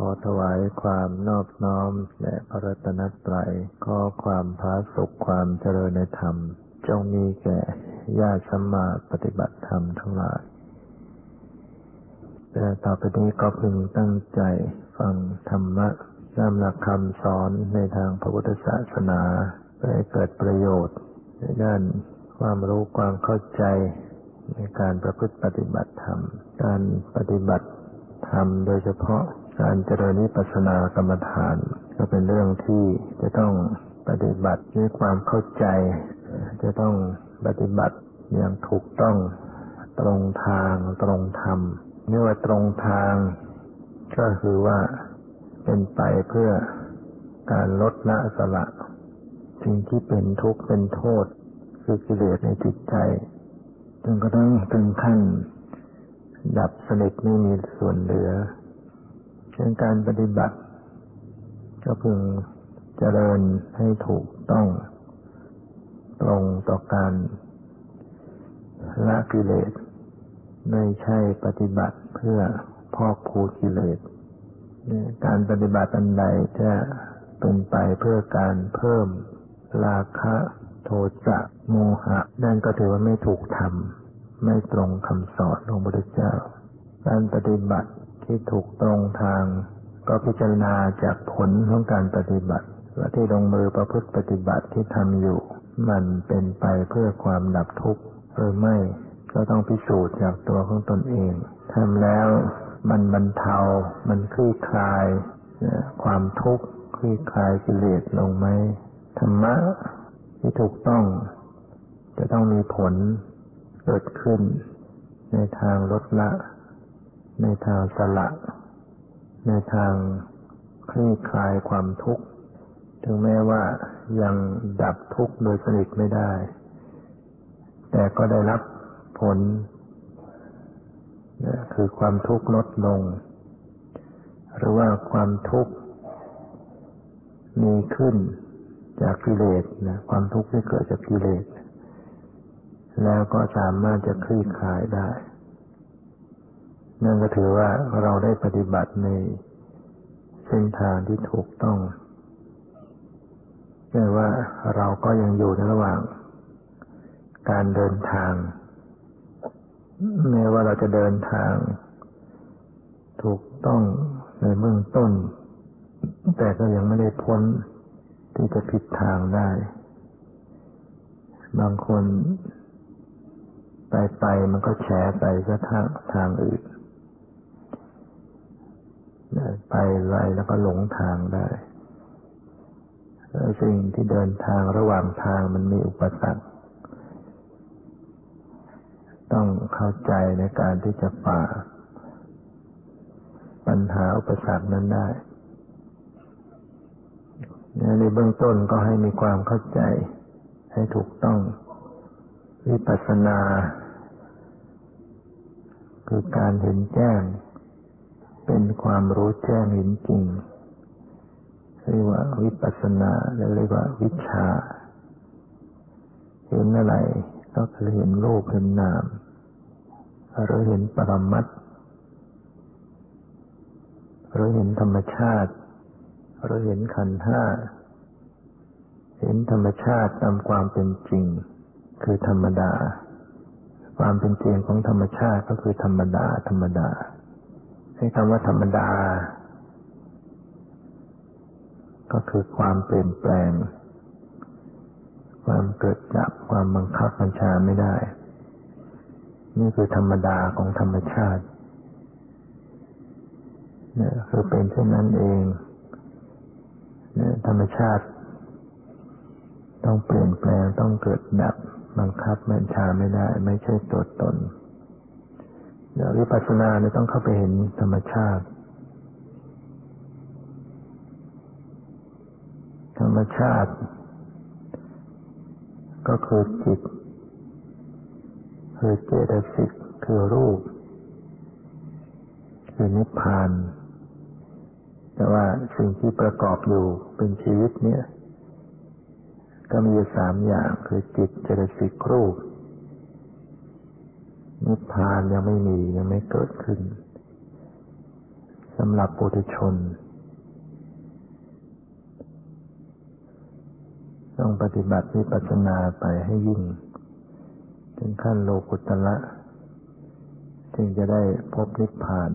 ขอถวายความนอบน้อมแด่พระรัตนตรัย ขอความพาสุขความเจริญในธรรม จงมีแก่ญาติสัมมาปฏิบัติธรรมทั้งหลายแต่ต่อไปนี้ก็พึงตั้งใจฟังธรรมะตามหลักคำสอนในทางพระพุทธศาสนาเพื่อให้เกิดประโยชน์ ในด้านความรู้ความเข้าใจในการประพฤติปฏิบัติธรรม การปฏิบัติธรรมโดยเฉพาะ การเจริญนิพพานากรรมฐาน ก็เป็นเรื่องที่จะต้องปฏิบัติด้วยความเข้าใจ จะต้องปฏิบัติอย่างถูกต้องตรงทางตรงธรรมนี่ว่าตรงทาง ก็คือว่าเป็นไปเพื่อการลดละสละสิ่งที่เป็นทุกข์เป็นโทษ คือกิเลสในจิตใจจนกระทั่งถึงขั้น ดับสนิทไม่มีส่วนเหลือ เช่นการปฏิบัติ ก็พึงเจริญให้ถูกต้องตรงต่อการละกิเลส ไม่ใช่ปฏิบัติเพื่อพอกพูกิเลส การปฏิบัติอันใดจะเป็นไปเพื่อการเพิ่มราคะโทสะโมหะ นั่นก็ถือว่าไม่ถูกทำไม่ตรงคำสอนของพระพุทธเจ้า การปฏิบัติ ที่ถูกตรงทาง ก็พิจารณาจากผลของการปฏิบัติว่าที่ลงมือประพฤติปฏิบัติที่ทำอยู่ มันเป็นไปเพื่อความดับทุกข์หรือไม่ ก็ต้องพิสูจน์จากตัวของตนเองทำแล้วมันบรรเทา มันคลี่คลาย ความทุกข์คลี่คลายกิเลสลงไหมธรรมะที่ถูกต้อง จะต้องมีผลเกิดขึ้นในทางลดละ ในทางสละ ในทางคลี่คลายความทุกข์ ถึงแม้ว่ายังดับทุกข์โดยสนิทไม่ได้ แต่ก็ได้รับผลคือความทุกข์ลดลง หรือว่าความทุกข์มีขึ้นจากกิเลสนะความทุกข์ที่เกิดจากกิเลส แล้วก็สามารถจะคลี่คลายได้ นั่นก็ถือว่าเราได้ปฏิบัติในเส้นทางที่ถูกต้องแต่ว่าเราก็ยังอยู่ในระหว่าง การเดินทาง แม้ว่าเราจะเดินทาง ถูกต้องในเบื้องต้น แต่ก็ยังไม่ได้พ้นที่จะผิดทางได้ บางคนไปไปมันก็แฉไปซะทางทางอื่น ไปไล่แล้วก็หลงทางได้สิ่งที่เดินทางระหว่างทางมันมีอุปสรรค ต้องเข้าใจในการที่จะฝ่า ปัญหาอุปสรรคนั้นได้ในเบื้องต้นก็ให้มีความเข้าใจ ให้ถูกต้อง วิปัสสนา คือการเห็นแจ้ง เป็นความรู้แจ้งเห็นจริงเรียกว่าวิปัสสนาและเรียกว่าวิชา เห็นอะไรก็คือเห็นโลกเห็นนามหรือเห็นปรมัตหรือเห็นธรรมชาติหรือเห็นขันธ์ห้าเห็นธรรมชาติตามความเป็นจริง คือธรรมดา ความเป็นจริงของธรรมชาติก็คือธรรมดา ธรรมดา ให้คำว่าธรรมดา ก็คือความเปลี่ยนแปลง ความเกิดจับความบังคับบัญชาไม่ได้ นี่คือธรรมดาของธรรมชาติเนี่ยคือเป็นเช่นนั้นเองเนี่ยธรรมชาติ ต้องเปลี่ยนแปลงต้องเกิดดับบังคับบัญชาไม่ได้ ไม่ใช่ตัวตน วิปัสสนาเนี่ยต้องเข้าไปเห็นธรรมชาติ ธรรมชาติ ก็คือจิต คือเจตสิกคือรูป คือนิพพาน แต่ว่าสิ่งที่ประกอบอยู่เป็นชีวิตเนี่ย ก็มีสามอย่างคือจิตเจตสิกรูป นิพพานยังไม่มียังไม่เกิดขึ้นสำหรับปุถุชน ต้องปฏิบัติวิปัสสนาไปให้ยิ่งถึงขั้นโลกุตละจึงจะได้พบนิพพาน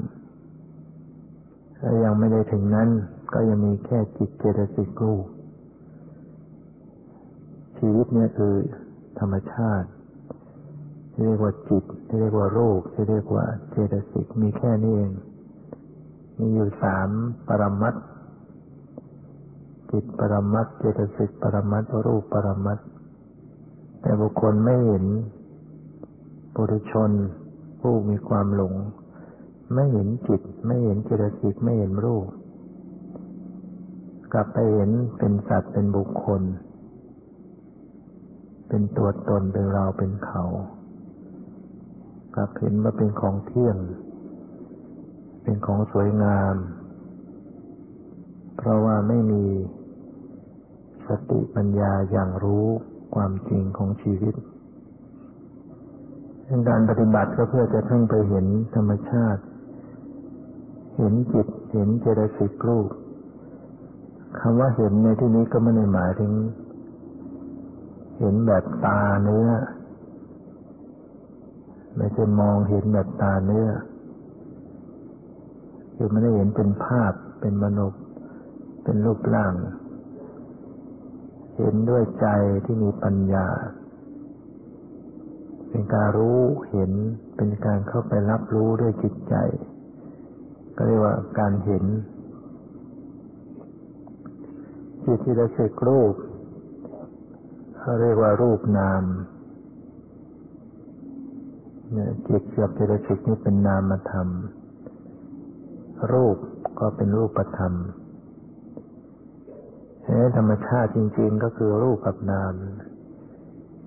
ถ้ายังไม่ได้ถึงนั้น ก็ยังมีแค่จิตเจตสิกรูปชีวิตเนี่ยคือธรรมชาติ ที่เรียกว่าจิตที่เรียกว่ารูปที่เรียกว่าเจตสิกมีแค่นี้เอง มีอยู่สามปรมัตจิตปรมัตเจตสิกปรมัตรูปปรมัตแต่บุคคลไม่เห็นปุถุชน ผู้มีความหลง ไม่เห็นจิต ไม่เห็นเจตสิกไม่เห็นรูป กลับไปเห็นเป็นสัตว์เป็นบุคคล เป็นตัวตนเป็นเราเป็นเขา กลับเห็นว่าเป็นของเที่ยง เป็นของสวยงาม เพราะว่าไม่มีสติปัญญาอย่างรู้ความจริงของชีวิตการปฏิบัติก็เพื่อจะทั้งไปเห็นธรรมชาติ เห็นจิต เห็นเจตสิกรูปคำว่าเห็นในที่นี้ก็ไม่ได้หมายถึง เห็นแบบตาเนื้อ ไม่ใช่มองเห็นแบบตาเนื้อคือไม่ได้เห็นเป็นภาพเป็นมนุษย์เป็นรูปร่าง เห็นด้วยใจที่มีปัญญา เป็นการรู้เห็นเป็นการเข้าไปรับรู้ด้วยจิตใจ ก็เรียกว่าการเห็นจิตที่ได้สึกรูปเขาเรียกว่ารูปนาม จิตกับเจตสิกนี่เป็นนามธรรม รูปก็เป็นรูปธรรมฉะนั้นธรรมชาติจริง ๆ ก็คือรูปกับนาม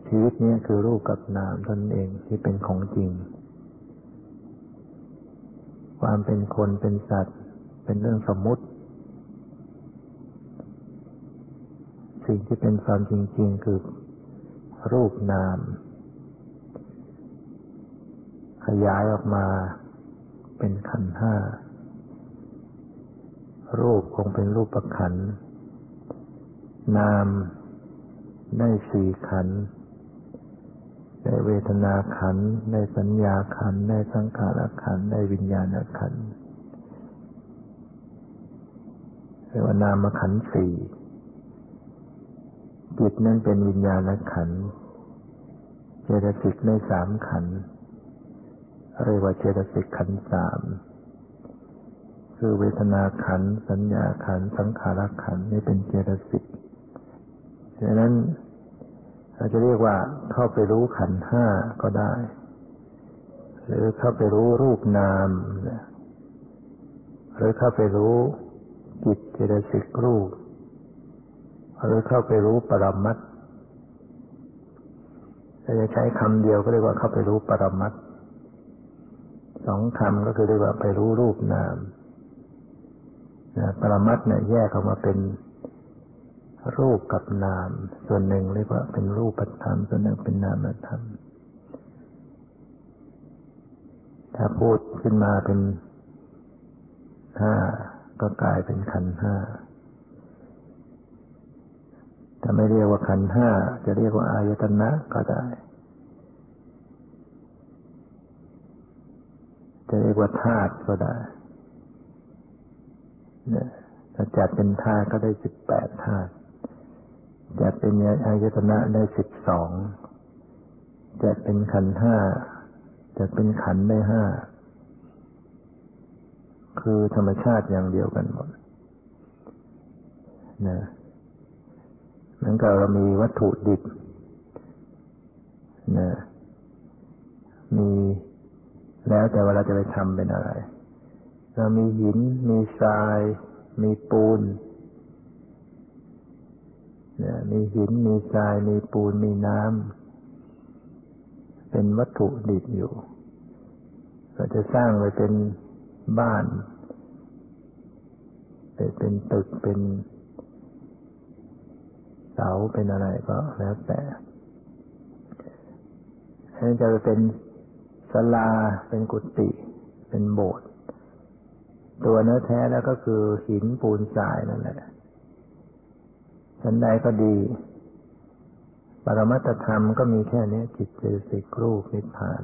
ชีวิตนี้คือรูปกับนามตนเองที่เป็นของจริง ความเป็นคนเป็นสัตว์ เป็นเรื่องสมมุติ สิ่งที่เป็นความจริง ๆ คือรูปนาม ขยายออกมาเป็นขันห้า รูปคงเป็นรูปประขัน นามได้สี่ขันธ์ในเวทนาขันในสัญญาขันในสังขารขันในวิญญาณขันเรียกว่านามขันสี่จิตนั่นเป็นวิญญาณขันเจตสิกในสามขัน เรียกว่าเจตสิกขันสามคือเวทนาขัน สัญญาขัน สังขารขันนี่เป็นเจตสิกดังนั้นเราจะเรียกว่าเข้าไปรู้ขันห้าก็ได้ หรือเข้าไปรู้รูปนาม หรือเข้าไปรู้จิตเจตสิกรูป หรือเข้าไปรู้ปรมัตถ้าจะใช้คำเดียวก็เรียกว่าเข้าไปรู้ปรมัต สองคำก็คือเรียกว่าไปรู้รูปนามปรมัตเนี่ยแยกออกมาเป็นรูปกับนาม ส่วนหนึ่งเรียกว่าเป็นรูปธรรม ส่วนหนึ่งเป็นนามธรรม ถ้าพูดขึ้นมาเป็นห้าก็กลายเป็นขันห้าถ้าไม่เรียกว่าขันห้าจะเรียกว่าอายตนะก็ได้ จะเรียกว่าธาตุก็ได้เนี่ยถ้าจัดเป็นธาตุก็ได้สิบแปดธาตุจะเป็นอายตนะได้สิบสองจะเป็นขันห้าจะเป็นขันได้ห้าคือธรรมชาติอย่างเดียวกันหมดนะเหมือนกับเรามีวัตถุดิบนะมี แล้วแต่ว่าเราจะไปทำเป็นอะไร เรามีหิน มีทราย มีปูนเนี่ยมีหิน มีทราย มีปูน มีน้ำ เป็นวัตถุดิบอยู่ เราจะสร้างไปเป็นบ้าน เป็นตึก เป็นเสา เป็นอะไรก็แล้วแต่ให้จะเป็น ศาลาเป็นกุฏิเป็นโบสถ์ตัวเนื้อแท้แล้วก็คือหินปูนทรายนั่นแหละฉันใดก็ดี ปรมัตธรรมก็มีแค่นี้จิตเจสิกรูปนิพพาน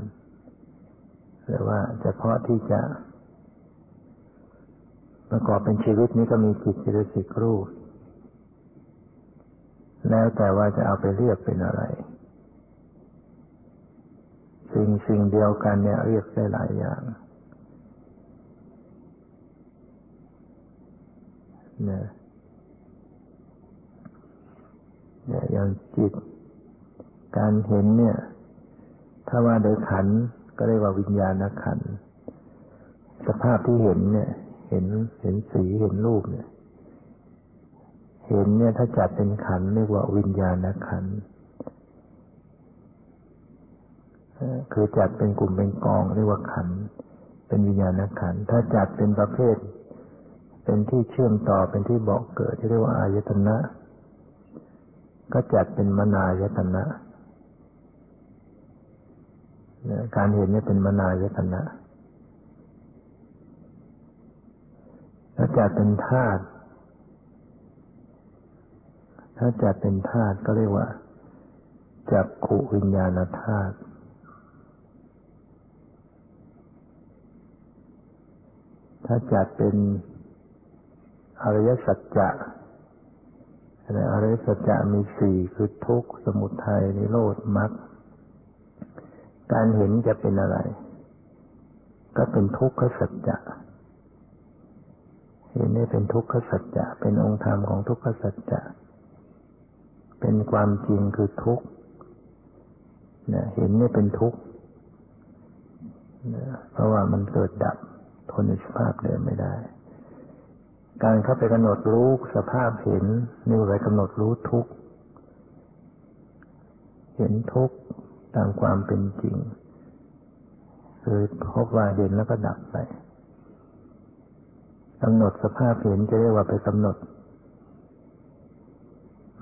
แต่ว่าเฉพาะที่จะ ประกอบเป็นชีวิตนี้ก็มีจิตเจสิกรูป แล้วแต่ว่าจะเอาไปเรียกเป็นอะไร สิ่งสิ่งเดียวกันเนี่ยเรียกได้หลายอย่างเนะอย่างจิต การเห็นเนี่ย ถ้าว่าโดยขันก็เรียกว่าวิญญาณขัน สภาพที่เห็นเนี่ย เห็นเห็นสีเห็นรูปเนี่ย เห็นเนี่ยถ้าจัดเป็นขันเรียกว่าวิญญาณขัน คือจัดเป็นกลุ่มเป็นกองเรียกว่าขัน เป็นวิญญาณขัน ถ้าจัดเป็นประเภท เป็นที่เชื่อมต่อเป็นที่บอกเกิดที่เรียกว่าอายตนะ ก็จัดเป็นมนายตนะ การเห็นนี่เป็นมนายตนะ ถ้าจัดเป็นธาตุถ้าจัดเป็นธาตุก็เรียกว่าจักขุวิญญาณธาตุ ถ้าจัดเป็นอริยสัจจะอริยสัจจะมีสี่คือทุกข์สมุทัยนิโรธมรรคการเห็นจะเป็นอะไร ก็เป็นทุกขสัจจะเห็นนี่เป็นทุกขสัจจะ เป็นองค์ธรรมของทุกขสัจจะ เป็นความจริงคือทุกข์เห็นนี่เป็นทุกข์เพราะว่ามันเกิดดับ ทนในสภาพเดิมไม่ได้ การเข้าไปกำหนดรู้สภาพเห็นนี่ไว้กำหนดรู้ทุกเห็นทุกตามความเป็นจริงคือพบว่าเห็นแล้วก็ดับไปกำหนดสภาพเห็นจะเรียกว่าไปกำหนด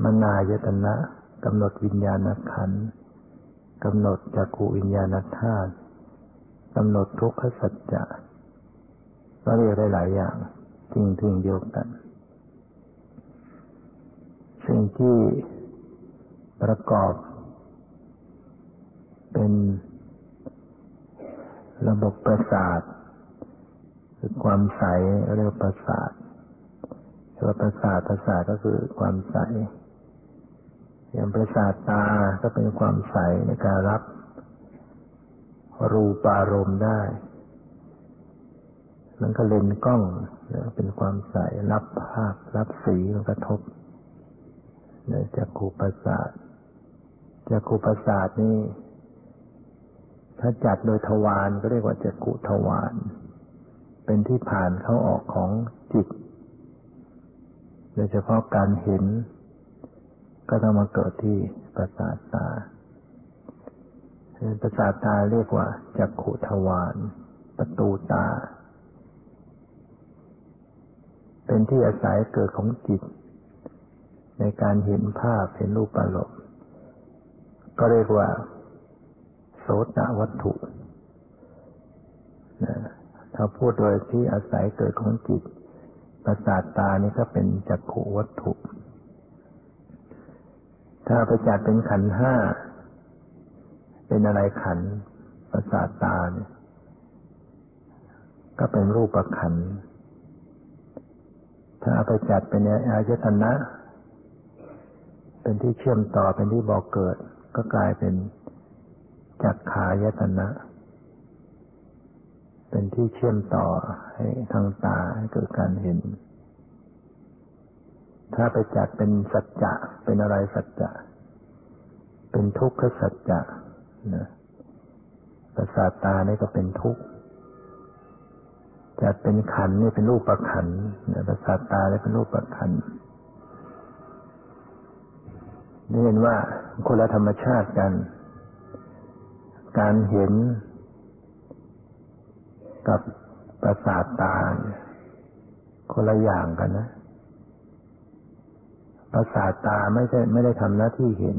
มนายตนะกำหนดวิญญาณขันกำหนดจักขูวิญญาณธาตุกำหนดทุกขสัจจะ ก็เรียกได้หลายอย่างสิ่งถึงเดียวกัน สิ่งที่ประกอบ เป็นระบบประสาทคือความใสเรียกประสาทเรียกประสาทประสาทก็คือความใส อย่างประสาทตาก็เป็นความใสในการรับรูปารมณ์ได้ มันก็เลนกล้องเป็นความใสรับภาพ รับสีมันกระทบจากขูประสาทจากขูประสาทนี่ถ้าจัดโดยทวารก็เรียกว่าจักขุทวารเป็นที่ผ่านเข้าออกของจิต โดยเฉพาะการเห็น ก็ต้องมาเกิดที่ประสาทตาประสาทตาเรียกว่าจักขุทวารประตูตา เป็นที่อาศัยเกิดของจิต ในการเห็นภาพเห็นรูปอารมณ์ก็เรียกว่า โสตวัตถุนะถ้าพูดโดยที่อาศัยเกิดของจิต ประสาทตานี่ก็เป็นจักขุวัตถุ ถ้าไปจัดเป็นขันห้า เป็นอะไรขัน ประสาทตาเนี่ย ก็เป็นรูปประขัน ถ้าเอาไปจัดเป็นอายตนะ เป็นที่เชื่อมต่อเป็นที่บอกเกิด ก็กลายเป็นจักขายตนะ เป็นที่เชื่อมต่อให้ทางตาให้เกิดการเห็น ถ้าไปจัดเป็นสัจจะเป็นอะไรสัจจะเป็นทุกขสัจจะนะประสาทตานี่ก็เป็นทุกข์ จัดเป็นขันนี่เป็นรูปประขันประสาตาเียเป็นรูปประขันนี่เห็นว่าคนละธรรมชาติกัน การเห็นกับประสาทตาคนละอย่างกันนะประสาทตาไม่ใช่ไม่ได้ทำหน้าที่เห็น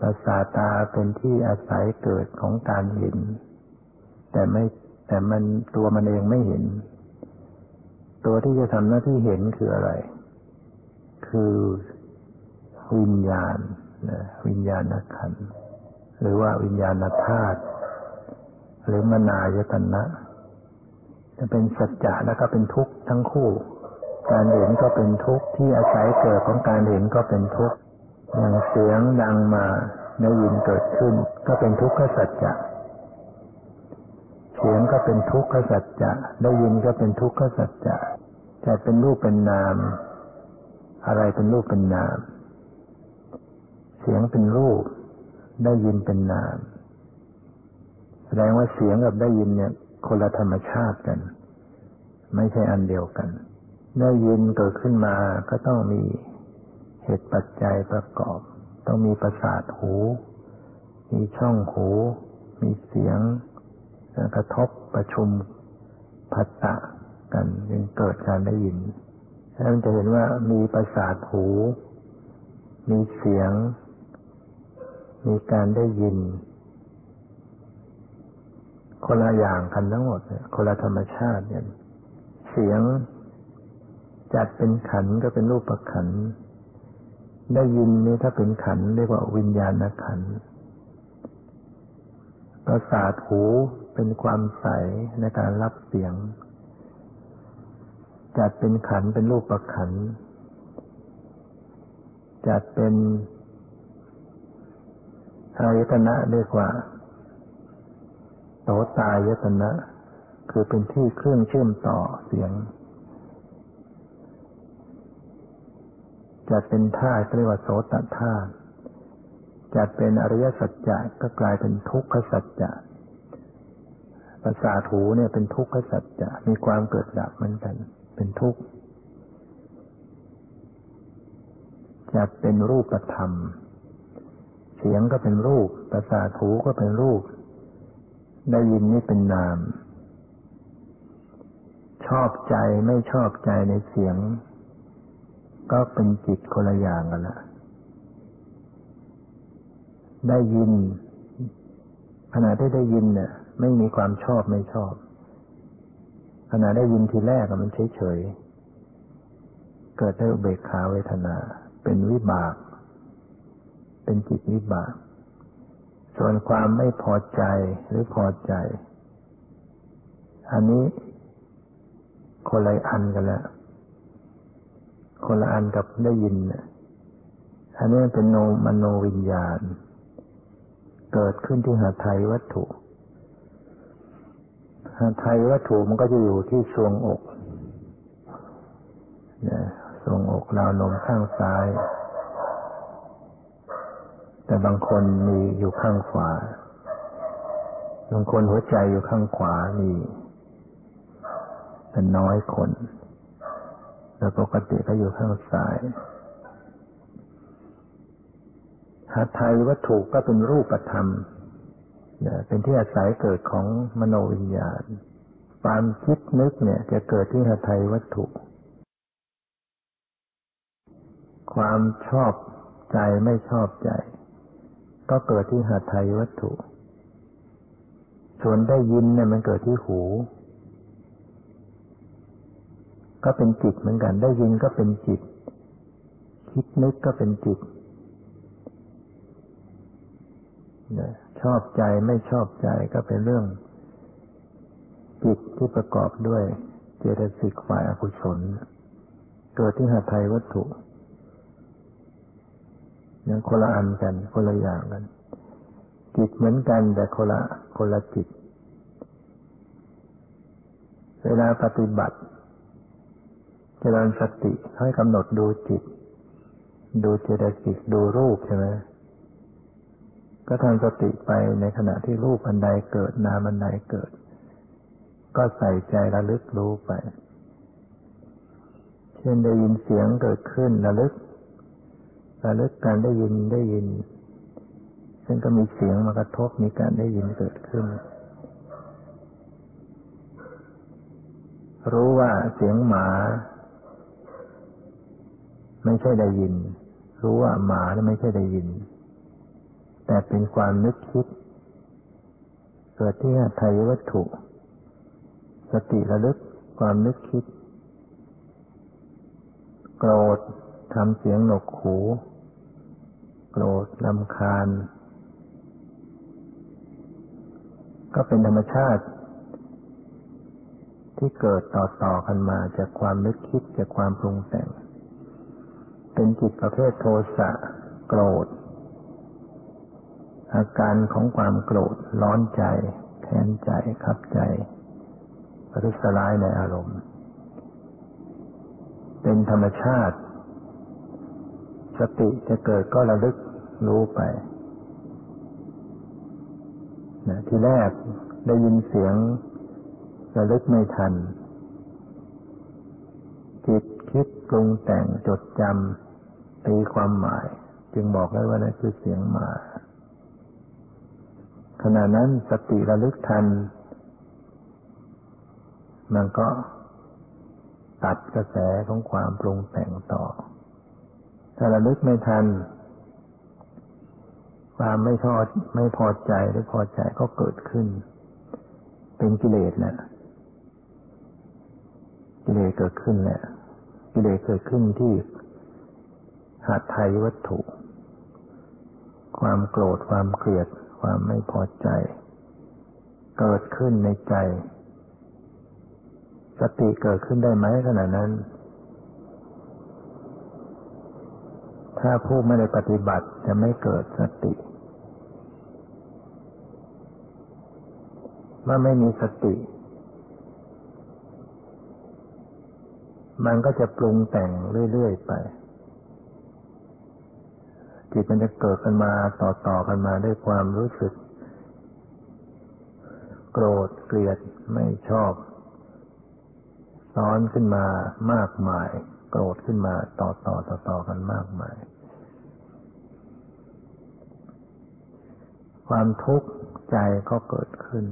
ประสาทตาเป็นที่อาศัยเกิดของการเห็น แต่ไม่ แต่มันตัวมันเองไม่เห็น ตัวที่จะทำหน้าที่เห็นคืออะไร คือวิญญาณนะวิญญาณขันหรือว่าวิญญาณธาตุหรือมนายตนะจะเป็นสัจจะแล้วก็เป็นทุกข์ทั้งคู่ การเห็นก็เป็นทุกข์ที่อาศัยเกิดของการเห็นก็เป็นทุกข์อย่างเสียงดังมาได้ยินเกิดขึ้น ก็เป็นทุกข์ก็สัจจะ เสียงก็เป็นทุกข์สัจจะ ได้ยินก็เป็นทุกข์สัจจะจะเป็นรูปเป็นนาม อะไรเป็นรูปเป็นนาม เสียงเป็นรูป ได้ยินเป็นนาม แสดงว่าเสียงกับได้ยินเนี่ย คนละธรรมชาติกัน ไม่ใช่อันเดียวกัน ได้ยินเกิดขึ้นมาก็ต้องมีเหตุปัจจัยประกอบ ต้องมีประสาทหู มีช่องหู มีเสียง กระทบประชุมพัตตะกันจึงเกิดการได้ยินท่านจะเห็นว่ามีประสาทหู มีเสียง มีการได้ยิน คนละอย่างกันทั้งหมดคนละธรรมชาติเนี่ย เสียงจัดเป็นขันก็เป็นรูปประขัน ได้ยินนี่ถ้าเป็นขันเรียกว่าวิญญาณขัน ประสาทหูเป็นความใสในการรับเสียง จัดเป็นขันเป็นรูปประขัน จัดเป็นอายตนะเรียกว่าโสตายตนะ คือเป็นที่เครื่องเชื่อมต่อเสียง จัดเป็นธาตุเรียกว่าโสตธาตุ จัดเป็นอริยสัจจะก็กลายเป็นทุกขสัจจะภาษาถูเนี่ยเป็นทุกขสัจจะมีความเกิดดับเหมือนกัน เป็นทุกข์จัดเป็นรูปธรรม เสียงก็เป็นรูปภาษาถูก็เป็นรูป ได้ยินนี่เป็นนาม ชอบใจไม่ชอบใจในเสียง ก็เป็นจิตคนละอย่างกันละ ได้ยิน ขณะที่ได้ยินเนี่ยไม่มีความชอบไม่ชอบ ขณะได้ยินทีแรกมันเฉยเฉยเกิดได้อุเบกขาเวทนา เป็นวิบาก เป็นจิตวิบาก ส่วนความไม่พอใจหรือพอใจ อันนี้คนละอันกันแล้วคนละอันกับได้ยินอันนี้เป็นโนมโนวิญญาณ เกิดขึ้นที่หาไทยวัตถุหาไทยวัตถุมันก็จะอยู่ที่ทรวงอกนะทรวงอกราวนมข้างซ้าย แต่บางคนมีอยู่ข้างขวา บางคนหัวใจอยู่ข้างขวามีเป็นน้อยคนแต่ปกติก็อยู่ข้างซ้าย หาไทยวัตถุก็เป็นรูปธรรมเป็นที่อาศัยเกิดของมโนวิญญาณ ความคิดนึกเนี่ย จะเกิดที่หาไทยวัตถุ ความชอบใจไม่ชอบใจ ก็เกิดที่หาไทยวัตถุ ส่วนได้ยินเนี่ยมันเกิดที่หู ก็เป็นจิตเหมือนกัน ได้ยินก็เป็นจิต คิดนึกก็เป็นจิต ชอบใจไม่ชอบใจก็เป็นเรื่องจิตที่ประกอบด้วยเจตสิกฝ่ายอกุศลเกิดที่หาไทยวัตถุยังคนละอันกัน คนละอย่างกัน จิตเหมือนกันแต่คนละคนละจิต เวลาปฏิบัติเจริญสติให้กำหนดดูจิต ดูเจตสิกดูรูปใช่ไหม ก็ทำสติไปในขณะที่รูปอันใดเกิดนามอันใดเกิด ก็ใส่ใจระลึกรู้ไป เช่นได้ยินเสียงเกิดขึ้นระลึก ระลึกการได้ยินได้ยิน ซึ่งก็มีเสียงมากระทบมีการได้ยินเกิดขึ้น รู้ว่าเสียงหมา ไม่ใช่ได้ยิน รู้ว่าหมาไม่ใช่ได้ยิน แต่เป็นความนึกคิด เกิดที่ไทยวัตถุ สติระลึกความนึกคิด โกรธทำเสียงหนกหู โกรธลำคาญ ก็เป็นธรรมชาติ ที่เกิดต่อต่อกันมาจากความนึกคิดจากความปรุงแต่ง เป็นจิตประเภทโทสะโกรธ อาการของความโกรธร้อนใจ แค้นใจขับใจประทุษร้ายในอารมณ์ เป็นธรรมชาติ สติจะเกิดก็ระลึกรู้ไปนะที่แรกได้ยินเสียงระลึกไม่ทัน จิตคิดปรุงแต่งจดจำตีความหมาย จึงบอกได้ว่านั่นคือเสียงมา ขณะนั้นสติระลึกทัน มันก็ตัดกระแสของความปรุงแต่งต่อ ถ้าระลึกไม่ทัน ความไม่ชอบไม่พอใจหรือพอใจก็เกิดขึ้น เป็นกิเลสแหละกิเลสเกิดขึ้นแหละกิเลสเกิดขึ้นที่หาไทยวัตถุ ความโกรธความเกลียด ความไม่พอใจ เกิดขึ้นในใจ สติเกิดขึ้นได้ไหมขณะนั้น ถ้าผู้ไม่ได้ปฏิบัติจะไม่เกิดสติ เมื่อไม่มีสติ มันก็จะปรุงแต่งเรื่อย ๆ ไป จิตมันจะเกิดกันมาต่อๆกันมาด้วยความรู้สึก โกรธเกลียดไม่ชอบซ้อนขึ้นมามากมาย โกรธขึ้นมาต่อต่อต่อต่อกันมากมาย ความทุกข์ใจก็เกิดขึ้น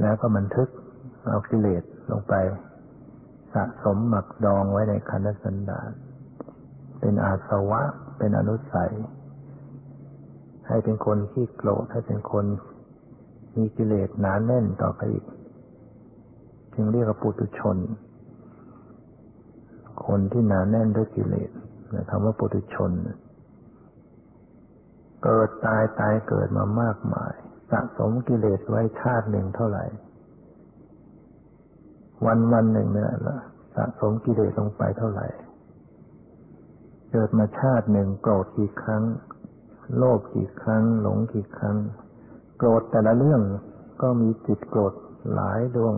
แล้วก็บันทึกเอากิเลสลงไป สะสมหมักดองไว้ในคันสันดาน เป็นอาสวะ เป็นอนุสัย ให้เป็นคนขี้โกรธให้เป็นคนมีกิเลสหนานแน่นต่อไปอีก จึงเรียกว่าปุถุชน คนที่หนาแน่นด้วยกิเลสนะคำว่าปุถุชน เกิดตายตายเกิดมามากมาย สะสมกิเลสไว้ชาติหนึ่งเท่าไหร่ วันวันหนึ่งเนี่ยสะสมกิเลสลงไปเท่าไหร่ เกิดมาชาติหนึ่งโกรธกี่ครั้ง โลภกี่ครั้ง หลงกี่ครั้ง โกรธแต่ละเรื่องก็มีจิตโกรธหลายดวง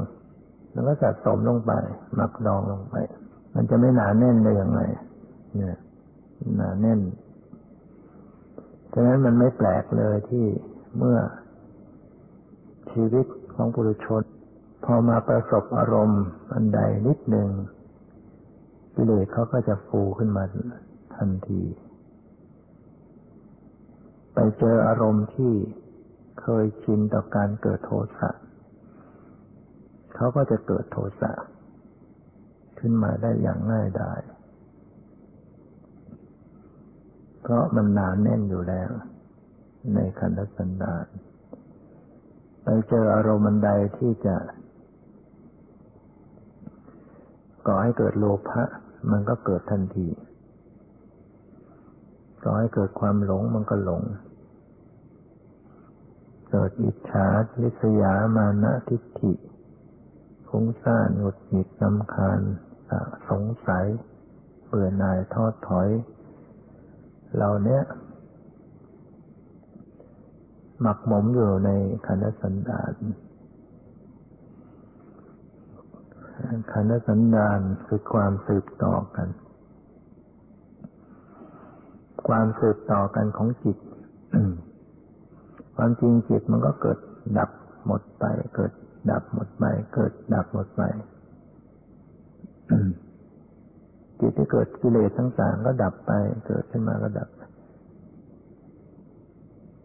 แล้วก็สะสมลงไป หมักดองลงไป มันจะไม่หนาแน่นได้อย่างไรเนี่ยหนาแน่นฉะนั้นมันไม่แปลกเลยที่เมื่อชีวิตของปุถุชน พอมาประสบอารมณ์อันใดนิดหนึ่งกิเลสเขาก็จะฟูขึ้นมา ทันที ไปเจออารมณ์ที่เคยชินต่อการเกิดโทสะเขาก็จะเกิดโทสะขึ้นมาได้อย่างง่ายดายเพราะมันหนานแน่นอยู่แล้ว ในคันธสันดานไปเจออารมณ์ใดที่จะ ก่อให้เกิดโลภะมันก็เกิดทันที ก่อให้เกิดความหลงมันก็หลง เกิดอิจฉาลิษยามานะทิฏฐิฟุ้งซ่านหงุดหงิดนำคาญสงสัย เบื่อหน่ายทอดถอย เหล่านี้หมักหมมอยู่ในขันธสันดานขันธสันดานคือความสืบต่อกัน ความสืบต่อกันของจิต ความจริงจิตมันก็เกิดดับหมดไป เกิดดับหมดไป เกิดดับหมดไป จิตที่เกิดกิเลสต่างๆก็ดับไป เกิดขึ้นมาก็ดับ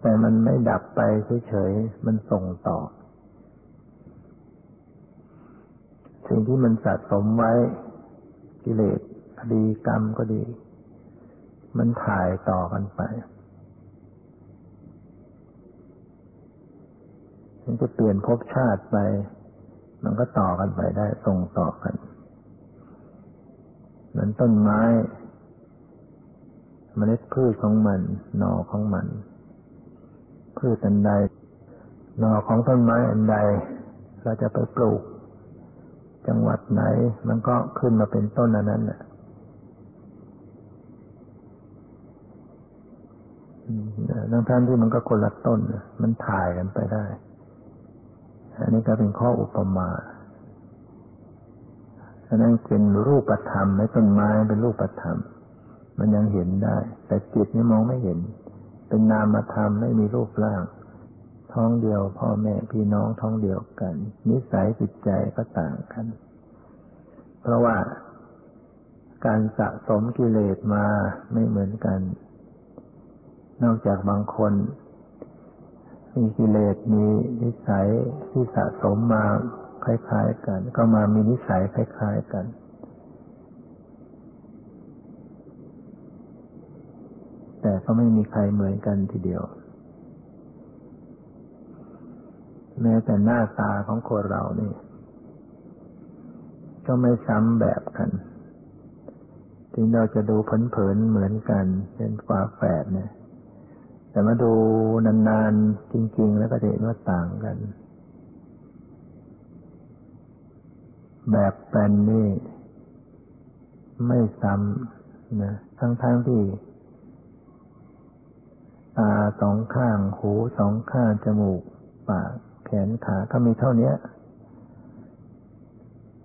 แต่มันไม่ดับไปเฉยๆ มันส่งต่อ สิ่งที่มันสะสมไว้กิเลสคดีกรรมก็ดี มันถ่ายต่อกันไป มันจะเปลี่ยนภพชาติไป มันก็ต่อกันไปได้ส่งต่อกัน เหมือนต้นไม้เมล็ดพืชของมัน หน่อของมัน พืชอันใด หน่อของต้นไม้อันใด เราจะไปปลูก จังหวัดไหน มันก็ขึ้นมาเป็นต้นอันนั้นแหละ ทั้งท่านที่มันก็คนละต้น มันถ่ายกันไปได้ อันนี้ก็เป็นข้ออุปมาอันนั้นเป็นรูปธรรมไม่ต้นไม้เป็นรูปธรรม มันยังเห็นได้ แต่จิตนี่มองไม่เห็น เป็นนามธรรมไม่มีรูปร่าง ท้องเดียว พ่อแม่พี่น้องท้องเดียวกัน นิสัยจิตใจก็ต่างกัน เพราะว่าการสะสมกิเลสมาไม่เหมือนกัน นอกจากบางคน มีกิเลสมีนิสัยที่สะสมมาคล้ายๆกัน ก็มามีนิสัยคล้ายๆกันแต่ก็ไม่มีใครเหมือนกันทีเดียว แม้แต่หน้าตาของคนเรานี่ ก็ไม่ซ้ำแบบกันถึงเราจะดูเผินๆเหมือนกันเป็นฝาแฝดเนี่ย แต่มาดูนานๆ จริง ๆ แล้วก็จะเห็นว่าต่างกัน แบบแปลนนี่ไม่ซ้ำนะทั้งๆทที่ตาสองข้าง หูสองข้าง จมูก ปาก แขนขาก็มีเท่านี้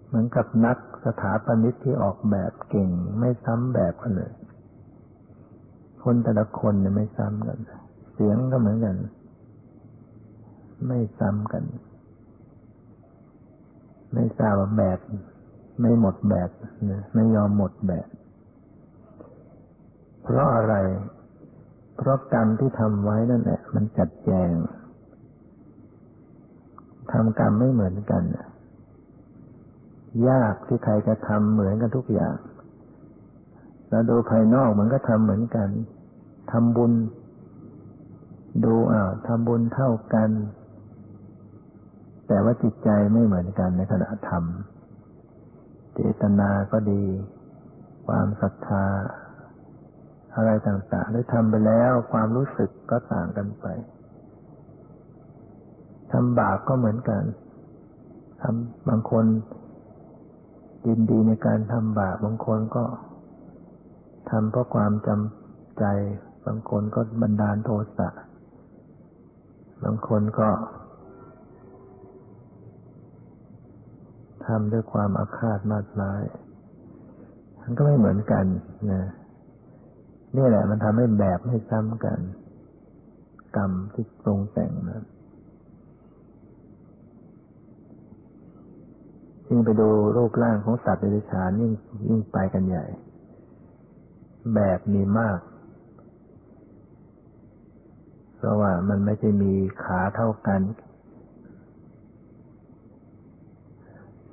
เหมือนกับนักสถาปนิกที่ออกแบบเก่ง ไม่ซ้ำแบบกันเลย คนแต่ละคนเนี่ยไม่ซ้ำกันเสียงก็เหมือนกัน ไม่ซ้ำกัน ไม่ทราบว่าแบบ ไม่หมดแบบนะไม่ยอมหมดแบบ เพราะอะไร เพราะกรรมที่ทำไว้นั่นแหละมันจัดแจงทำกรรมไม่เหมือนกัน ยากที่ใครจะทำเหมือนกันทุกอย่างแล้วดูภายนอกมันก็ทำเหมือนกันทำบุญ ดูอ้าวทำบุญเท่ากัน แต่ว่าจิตใจไม่เหมือนกันในขณะทำเจตนาก็ดี ความศรัทธา อะไรต่างๆได้ทำไปแล้วความรู้สึกก็ต่างกันไปทำบาปก็เหมือนกันทำบางคนยินดีในการทำบาปบางคนก็ทำเพราะความจำใจ บางคนก็บันดาลโทสะ บางคนก็ทำด้วยความอาฆาตมาดร้ายมันก็ไม่เหมือนกันนะนี่แหละ มันทำให้แบบไม่ซ้ำกัน กรรมที่ตรงแต่งนะยิ่งไปดูรูปร่างของสัตว์เดรัจฉานยิ่งยิ่งไปกันใหญ่ แบบมีมาก เพราะว่ามันไม่ใช่มีขาเท่ากัน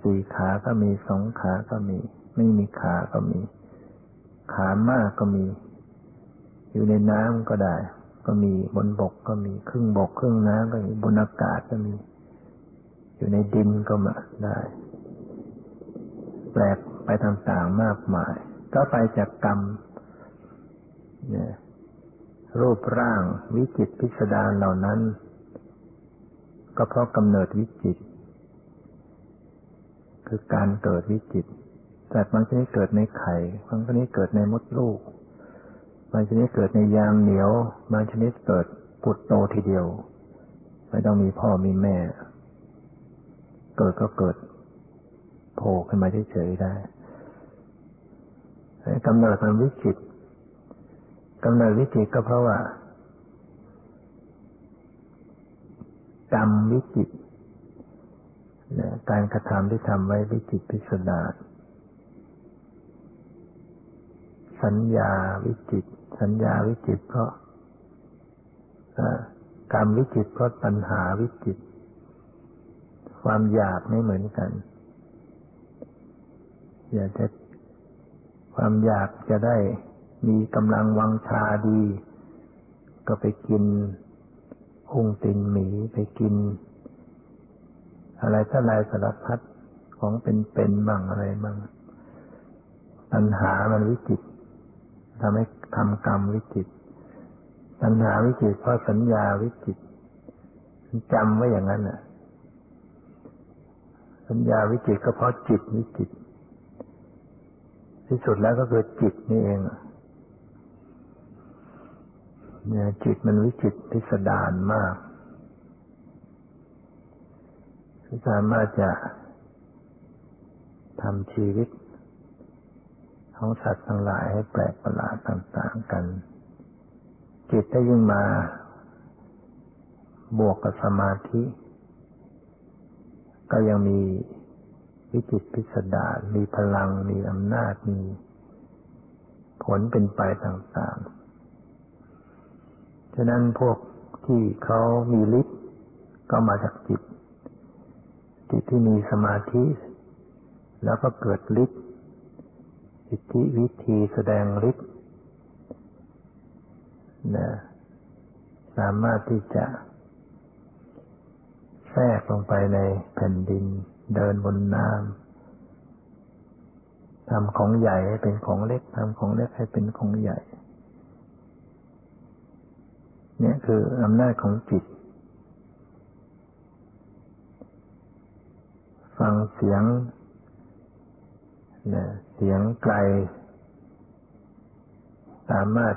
สี่ขาก็มีสองขาก็มี ไม่มีขาก็มี ขามากก็มี อยู่ในน้ำก็ได้ ก็มีบนบกก็มีครึ่งบกครึ่งน้ำก็มีบนอากาศก็มี อยู่ในดินก็มาได้ แปลกไปต่างๆมากมาย ก็ไปจากกรรม เนี่ย รูปร่างวิจิตพิสดารเหล่านั้น ก็เพราะกำเนิดวิจิต คือการเกิดวิจิตแต่บางชนิดเกิดในไข่บางชนิดเกิดในมดลูก บางชนิดเกิดในยางเหนียว บางชนิดเกิดปุดโตทีเดียว ไม่ต้องมีพ่อมีแม่ เกิดก็เกิดโผล่ขึ้นมาเฉยๆได้กำเนิดมันวิจิต กำเนิดวิจิตก็เพราะว่ากรรมวิจิตการกระทำที่ทำไว้วิจิตพิสดารสัญญาวิจิต สัญญาวิจิตเพราะกรรมวิจิตเพราะปัญหาวิจิต ความอยากไม่เหมือนกัน อยากจะความอยากจะได้ มีกำลังวังชาดี ก็ไปกินหุ่งตินหมีไปกิน อะไรถ้าลายสารพัดของเป็นๆบ้างอะไรบ้างตัณหามันวิจิตทำให้ทำกรรมวิจิตตัณหาวิจิตเพราะสัญญาวิจิตจำไว้อย่างนั้นน่ะ สัญญาวิจิตก็เพราะจิตวิจิตที่สุดแล้วก็คือจิตนี่เอง เนี่ยจิตมันวิจิตพิสดารมากที่สามารถจะทำชีวิต ของสัตว์ทั้งหลายให้แปลกประหลาดต่าง ๆ กัน จิตได้ยิ่งมา บวกกับสมาธิ ก็ยังมีวิจิตพิสดารมีพลัง มีอำนาจ มีผลเป็นไปต่าง ๆ ฉะนั้นพวกที่เขามีฤทธิ์ก็มาจากจิต จิตที่มีสมาธิ แล้วก็เกิดฤทธิ์อิทธิวิธีแสดงฤทธิ์นะสามารถที่จะ แทรกลงไปในแผ่นดิน เดินบนน้ำทำของใหญ่ให้เป็นของเล็กทำของเล็กให้เป็นของใหญ่ เนี่ยคืออำนาจของจิต ฟังเสียงเนี่ยเสียงไกล สามารถ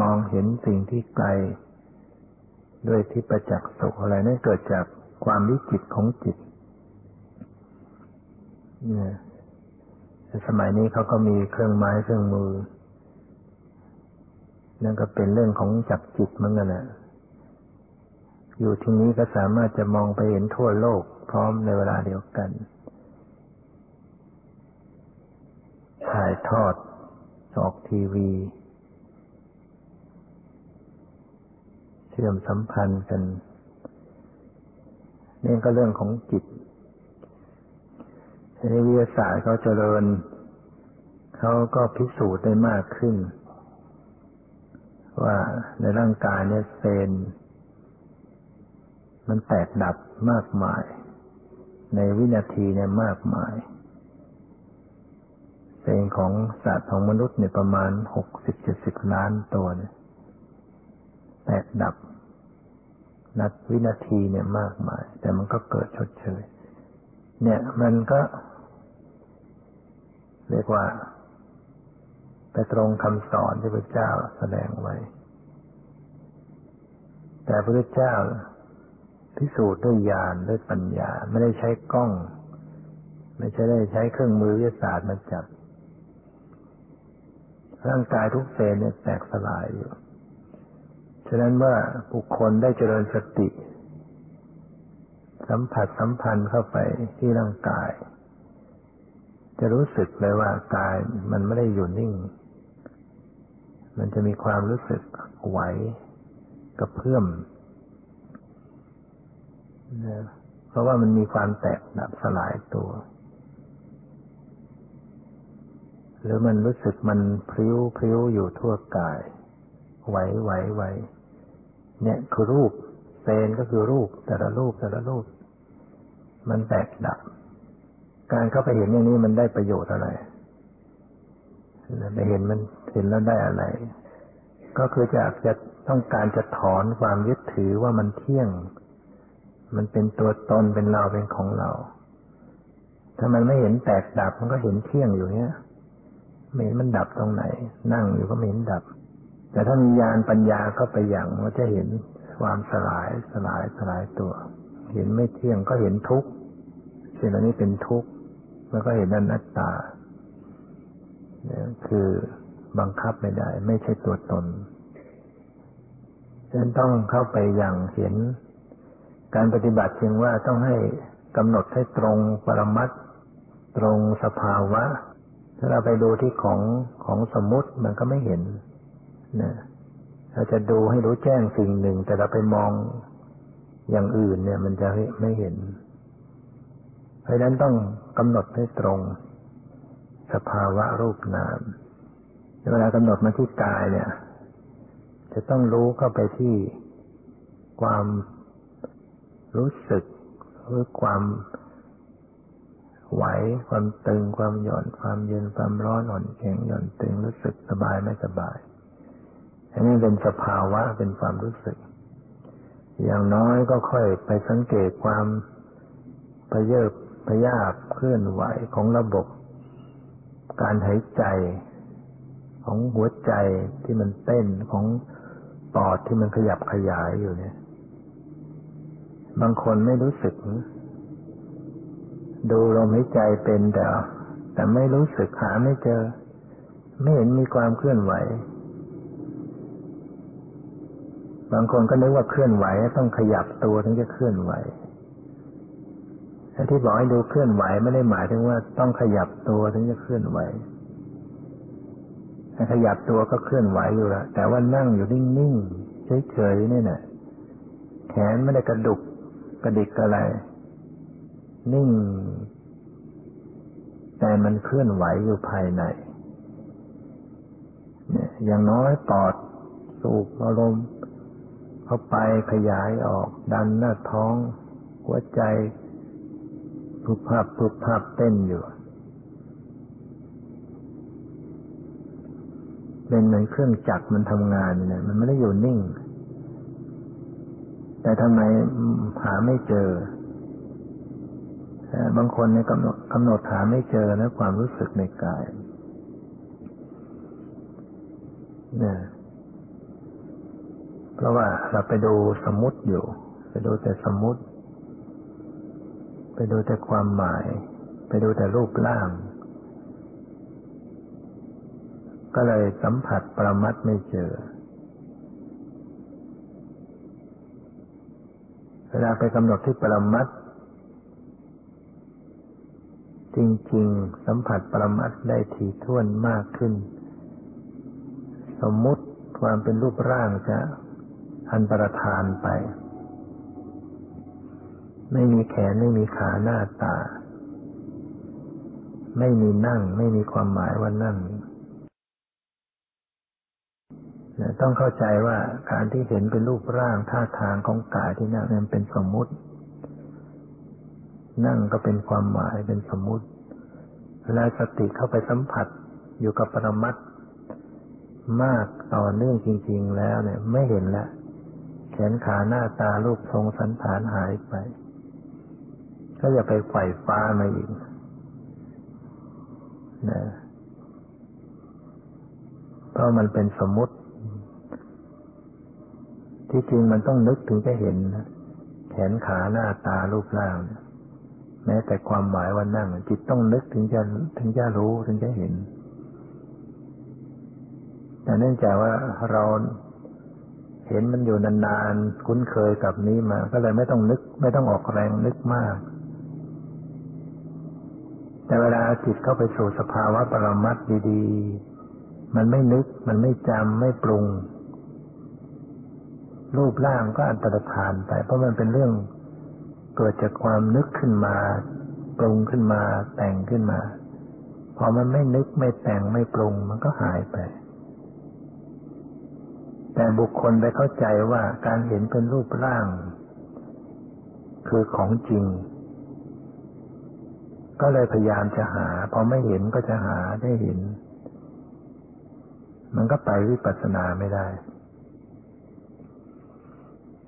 มองเห็นสิ่งที่ไกล ด้วยที่ประจักษ์สุขอะไรนั่นเกิดจากความวิจิตของจิต เนี่ยสมัยนี้เขาก็มีเครื่องไม้เครื่องมือ นั่นก็เป็นเรื่องของจับจิตเหมือนกันแหละอยู่ที่นี้ก็สามารถจะมองไปเห็นทั่วโลกพร้อมในเวลาเดียวกัน ถ่ายทอดออกทีวี เชื่อมสัมพันธ์กัน นี่ก็เรื่องของจิตในวิทยาศาสตร์เขาเจริญ เขาก็พิสูจน์ได้มากขึ้น ว่าในร่างกายเนี่ยเซลล์มันแตกดับมากมาย ในวินาทีเนี่ยมากมายเซลล์ของสัตว์ของมนุษย์เนี่ยประมาณหกสิบเจ็ดสิบล้านตัวเนี่ยแตกดับ นัดวินาทีเนี่ยมากมาย แต่มันก็เกิดชดเชย เนี่ยมันก็ เรียกว่า ไปตรงคำสอนที่พระเจ้าแสดงไว้ แต่พระเจ้าพิสูจน์ด้วยญาณด้วยปัญญา ไม่ได้ใช้กล้อง ไม่ใช่ได้ใช้เครื่องมือวิทยาศาสตร์มาจับ ร่างกายทุกเซลล์เนี่ยแตกสลายอยู่ ฉะนั้นเมื่อบุคคลได้เจริญสติ สัมผัสสัมพันธ์เข้าไปที่ร่างกาย จะรู้สึกเลยว่ากายมันไม่ได้อยู่นิ่ง มันจะมีความรู้สึกไหวกระเพื่อมนะเพราะว่ามันมีความแตกดับสลายตัว หรือมันรู้สึกมันพริ้วพริ้วอยู่ทั่วกาย ไหวไหวไหวเนี่ยคือรูปเซนก็คือรูป แต่ละรูปแต่ละรูป มันแตกดับ การเข้าไปเห็นอย่างนี้มันได้ประโยชน์อะไรไปเห็นมัน ห็นแล้วได้อะไร ก็คือจะจะต้องการจะถอนความยึดถือว่ามันเที่ยง มันเป็นตัวตนเป็นเราเป็นของเรา ถ้ามันไม่เห็นแตกดับมันก็เห็นเที่ยงอยู่เนี้ยไม่เห็นมันดับตรงไหน นั่งอยู่ก็ไม่เห็นดับ แต่ถ้ามีญาณปัญญาเข้าไปอย่างมันจะเห็นความสลายสลายสลายตัว เห็นไม่เที่ยงก็เห็นทุกข์สิ่งเหล่านี้เป็นทุกข์แล้วก็เห็นอนัตตาเนี่ยคือ บังคับไม่ได้ ไม่ใช่ตัวตนฉะนั้นต้องเข้าไปอย่างเห็น การปฏิบัติเพียงว่าต้องให้กำหนดให้ตรงปรมัตตรงสภาวะ ถ้าเราไปดูที่ของของสมมติมันก็ไม่เห็นนะเราจะดูให้รู้แจ้งสิ่งหนึ่ง แต่เราไปมองอย่างอื่นเนี่ย มันจะไม่เห็น เพราะนั้นต้องกำหนดให้ตรง สภาวะรูปนาม เวลากำหนดมาที่กายเนี่ย จะต้องรู้เข้าไปที่ความรู้สึกหรือความไหว ความตึง ความหย่อน ความเย็น ความร้อนอ่อนแข็งหย่อนตึง รู้สึกสบายไม่สบาย อันนี้เป็นสภาวะ เป็นความรู้สึก อย่างน้อยก็ค่อยไปสังเกตความพเยิบพยาบเคลื่อนไหวของระบบ การหายใจ ของหัวใจที่มันเต้นของปอดที่มันขยับขยายอยู่เนี่ย บางคนไม่รู้สึก ดูลมหายใจเป็นแต่แต่ไม่รู้สึกหาไม่เจอ ไม่เห็นมีความเคลื่อนไหว บางคนก็นึกว่าเคลื่อนไหว ต้องขยับตัวถึงจะเคลื่อนไหวแต่ที่บอกให้ดูเคลื่อนไหวไม่ได้หมายถึงว่าต้องขยับตัวถึงจะเคลื่อนไหว ขยับตัวก็เคลื่อนไหวอยู่ละแต่ว่านั่งอยู่นิ่งๆเฉยๆนี่แหละแขนไม่ได้กระดุกกระดิกอะไร นิ่ง แต่มันเคลื่อนไหวอยู่ภายในเนี่ยอย่างน้อยปอดสูบอารมณ์เข้าไปขยายออก ดันหน้าท้อง หัวใจปุบภาพปุบภาพเต้นอยู่ เป็นเหมือนเครื่องจักรมันทำงานเนี่ยมันไม่ได้อยู่นิ่ง แต่ทำไมหาไม่เจอบางคนเนี่ยกำหนดกำหนดหาไม่เจอนะความรู้สึกในกายเนี่ยเพราะว่าเราไปดูสมมติอยู่ ไปดูแต่สมมติ ไปดูแต่ความหมาย ไปดูแต่รูปร่าง ก็เลยสัมผัสประมัดไม่เจอ เวลาไปกำหนดที่ประมัดจริงๆ สัมผัสปรมัตได้ถี่ถ้วนมากขึ้น สมมุติความเป็นรูปร่างจะอันตรธานไป ไม่มีแขนไม่มีขาหน้าตา ไม่มีนั่ง ไม่มีความหมายว่านั่ง ต้องเข้าใจว่าการที่เห็นเป็นรูปร่างท่าทางของกายที่นั่งนั้นเป็นสมมุติ นั่งก็เป็นความหมายเป็นสมมุติเวลาสติเข้าไปสัมผัสอยู่กับปรมัตมากต่อเนื่องจริง ๆ แล้วเนี่ย ไม่เห็นละแขนขาหน้าตารูปทรงสันฐานหายไป ก็อย่าไปไขว่ฟ้ามาอีกนะเพราะมันเป็นสมมุติ ที่จริงมันต้องนึกถึงจะเห็นแขนขาหน้าตารูปร่างเนี่ยแม้แต่ความหมายว่านั่งจิตต้องนึกถึงจะถึงจะรู้ถึงจะเห็น แต่เนื่องจากว่าเราเห็นมันอยู่นานๆคุ้นเคยกับนี้มา ก็เลยไม่ต้องนึก ไม่ต้องออกแรงนึกมาก แต่เวลาจิตเข้าไปสู่สภาวะปรมัตดีๆ มันไม่นึกมันไม่จำไม่ปรุง รูปร่างก็อันตรธานไป เพราะมันเป็นเรื่องเกิดจากความนึกขึ้นมา ปรุงขึ้นมา แต่งขึ้นมา พอมันไม่นึกไม่แต่งไม่ปรุงมันก็หายไป แต่บุคคลไปเข้าใจว่าการเห็นเป็นรูปร่าง คือของจริง ก็เลยพยายามจะหา พอไม่เห็นก็จะหาได้เห็น มันก็ไปวิปัสสนาไม่ได้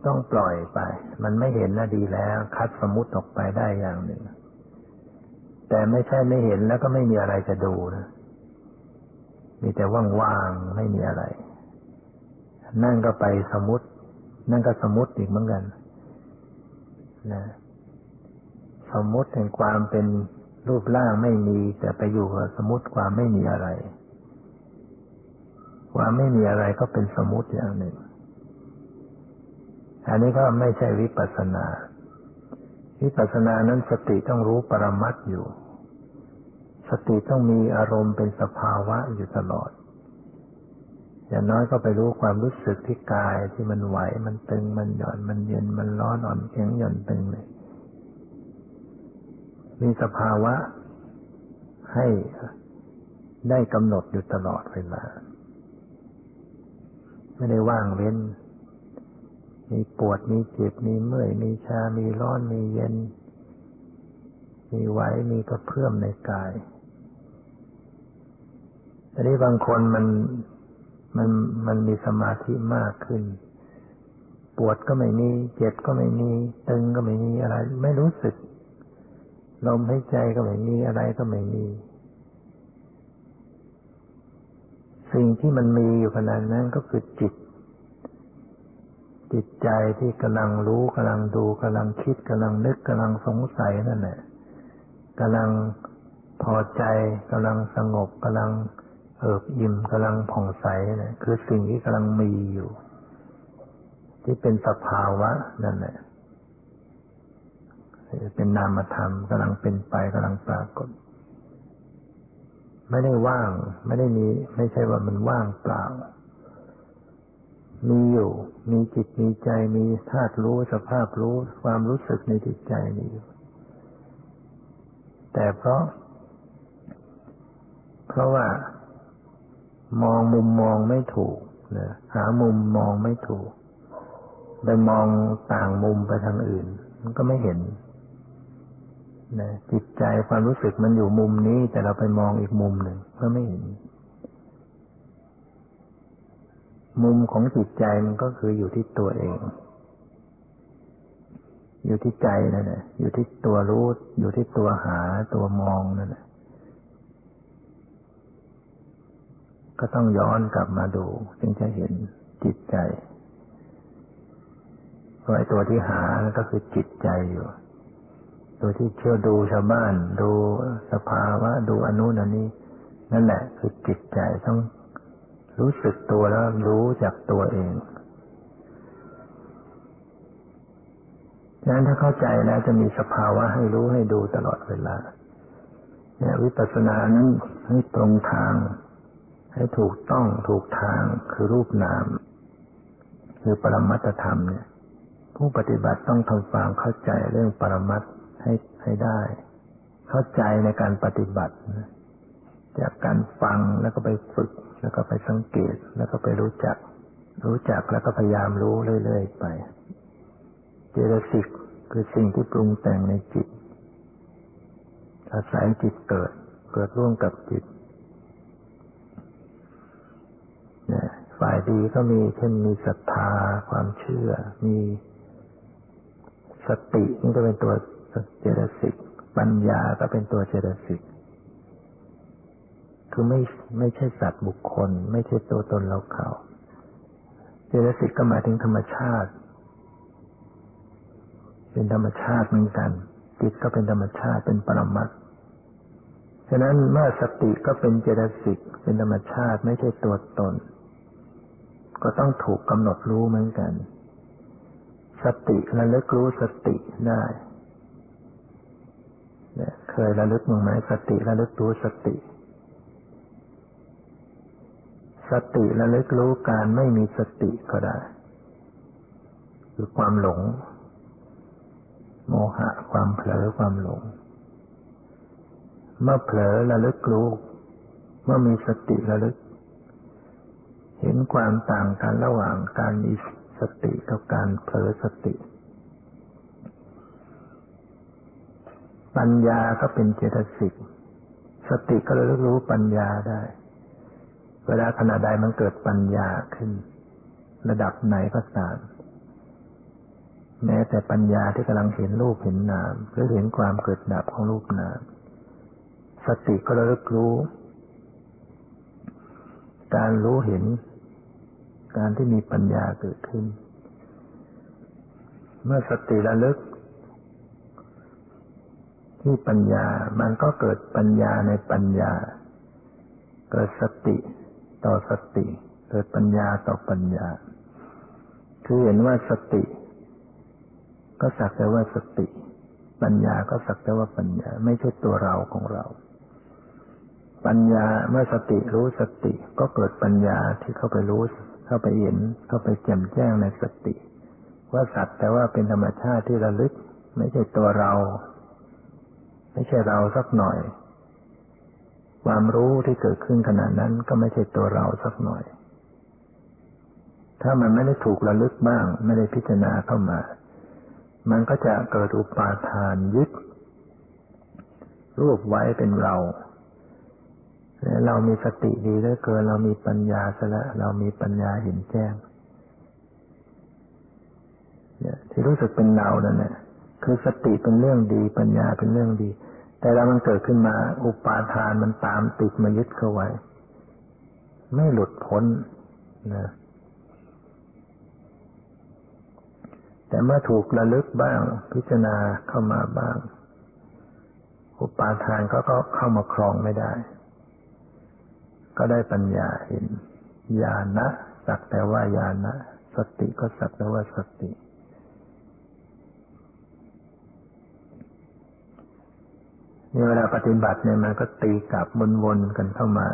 ต้องปล่อยไป มันไม่เห็นน่ะดีแล้ว คัดสมุติออกไปได้อย่างหนึ่ง แต่ไม่ใช่ไม่เห็นแล้วก็ไม่มีอะไรจะดูนะ มีแต่ว่างๆ ไม่มีอะไร นั่งก็ไปสมุติ นั่งก็สมุติอีกเหมือนกัน นะ สมมติแห่งความเป็นรูปร่างไม่มี แต่ไปอยู่กับสมมติความไม่มีอะไร ความไม่มีอะไรก็เป็นสมมติอย่างหนึ่ง อันนี้ก็ไม่ใช่วิปัสนา วิปัสนานั้นสติต้องรู้ปรมัตอยู่ สติต้องมีอารมณ์เป็นสภาวะอยู่ตลอด อย่างน้อยก็ไปรู้ความรู้สึกที่กายที่มันไหว มันตึง มันหย่อน มันเย็น มันร้อนอ่อนแข็งหย่อนตึงเลย มีสภาวะให้ได้กำหนดอยู่ตลอดเวลา ไม่ได้ว่างเว้น มีปวดมีเจ็บมีเมื่อยมีชา มีร้อนมีเย็น มีไหวมีกระเพื่อมในกายอันนี้บางคนมันมันมันมีสมาธิมากขึ้น ปวดก็ไม่มีเจ็บก็ไม่มีตึงก็ไม่มีอะไร ไม่รู้สึกลมหายใจก็ไม่มีอะไรก็ไม่มี สิ่งที่มันมีอยู่ขนาดนั้นก็คือจิต จิตใจที่กำลังรู้กำลังดูกำลังคิดกำลังนึกกำลังสงสัยนั่นแหละกำลังพอใจกำลังสงบกำลังเอิบอิ่มกำลังผ่องใสนะคือสิ่งที่กำลังมีอยู่ ที่เป็นสภาวะนั่นแหละเป็นนามธรรมกำลังเป็นไปกำลังปรากฏ ไม่ได้ว่าง ไม่ได้มี ไม่ใช่ว่ามันว่างเปล่า มีอยู่ มีจิตมีใจมีธาตุรู้สภาพรู้ความรู้สึกในจิตใจมีอยู่ แต่เพราะ เพราะว่า มองมุมมองไม่ถูกนะหามุมมองไม่ถูกไปมองต่างมุมไปทางอื่น มันก็ไม่เห็นนะจิตใจความรู้สึกมันอยู่มุมนี้ แต่เราไปมองอีกมุมหนึ่งก็ไม่เห็น มุมของจิตใจมันก็คืออยู่ที่ตัวเอง อยู่ที่ใจนั่นแหละอยู่ที่ตัวรู้ อยู่ที่ตัวหาตัวมองนั่นแหละก็ต้องย้อนกลับมาดู จึงจะเห็นจิตใจเพราะไอ้ตัวที่หาก็คือจิตใจอยู่ ตัวที่เชื่อดูชาวบ้าน ดูสภาวะ ดูอนุนันนี้ นั่นแหละคือจิตใจต้อง รู้สึกตัวแล้วรู้จากตัวเองฉะนั้นถ้าเข้าใจแล้วจะมีสภาวะให้รู้ให้ดูตลอดเวลา เนี่ยวิปัสสนานั้นให้ตรงทาง ให้ถูกต้องถูกทางคือรูปนาม คือปรมัตธรรมเนี่ย ผู้ปฏิบัติต้องทำความเข้าใจเรื่องปรมัตให้ให้ได้ เข้าใจในการปฏิบัติ จากการฟังแล้วก็ไปฝึก แล้วก็ไปสังเกต แล้วก็ไปรู้จัก รู้จักแล้วก็พยายามรู้เรื่อยๆไป เจตสิกคือสิ่งที่ปรุงแต่งในจิต อาศัยจิตเกิด เกิดร่วมกับจิตฝ่ายดีก็มีเช่นมีศรัทธาความเชื่อ มีสตินี่ก็เป็นตัวเจตสิกปัญญาก็เป็นตัวเจตสิก คือไม่ไม่ใช่สัตว์บุคคล ไม่ใช่ตัวตนเราเขาเจตสิกก็หมายถึงธรรมชาติ เป็นธรรมชาติเหมือนกันจิตก็เป็นธรรมชาติเป็นปรมัตฉะนั้นเมื่อสติก็เป็นเจตสิกเป็นธรรมชาติไม่ใช่ตัวตน ก็ต้องถูกกำหนดรู้เหมือนกัน สติระลึกรู้สติได้เคยระลึกมั้งไหมสติระลึกรู้สติ สติระลึกรู้การไม่มีสติก็ได้ คือความหลง โมหะความเผลอความหลง เมื่อเผลอระลึกรู้ เมื่อมีสติระลึก เห็นความต่างกันระหว่างการมีสติกับการเผลอสติ ปัญญาก็เป็นเจตสิกสติก็เลยรู้ปัญญาได้ เวลาขณะใดมันเกิดปัญญาขึ้น ระดับไหนก็ตามแม้แต่ปัญญาที่กำลังเห็นรูปเห็นนาม หรือเห็นความเกิดดับของรูปนาม สติก็ระลึกรู้ การรู้เห็น การที่มีปัญญาเกิดขึ้น เมื่อสติระลึก ที่ปัญญามันก็เกิดปัญญาในปัญญา เกิดสติ ต่อสติ เกิดปัญญาต่อปัญญา คือเห็นว่าสติ ก็สักแต่ว่าสติ ปัญญาก็สักแต่ว่าปัญญา ไม่ใช่ตัวเราของเรา ปัญญาเมื่อสติรู้สติ ก็เกิดปัญญาที่เข้าไปรู้ เข้าไปเห็น เข้าไปแจ่มแจ้งในสติ ว่าสัตว์แต่ว่าเป็นธรรมชาติที่ระลึก ไม่ใช่ตัวเรา ไม่ใช่เราสักหน่อย ความรู้ที่เกิดขึ้นขณะนั้นก็ไม่ใช่ตัวเราสักหน่อย ถ้ามันไม่ได้ถูกระลึกบ้าง ไม่ได้พิจารณาเข้ามา มันก็จะเกิดอุปาทานยึดรวบไว้เป็นเราเรามีสติดีเหลือเกิน เรามีปัญญาซะแล้วเรามีปัญญาเห็นแจ้งเนี่ยที่รู้สึกเป็นเรานั่นแหละคือสติเป็นเรื่องดี ปัญญาเป็นเรื่องดี แต่แล้วมันเกิดขึ้นมา อุปาทานมันตามติดมายึดเข้าไว้ ไม่หลุดพ้นนะแต่เมื่อถูกระลึกบ้าง พิจารณาเข้ามาบ้าง อุปาทานก็ก็เข้ามาครองไม่ได้ ก็ได้ปัญญาเห็นญาณนะสักแต่ว่าญาณนะสติก็สักแต่ว่าสติ เวลาปฏิบัติเนี่ยมันก็ตีกลับวนๆกันเข้ามา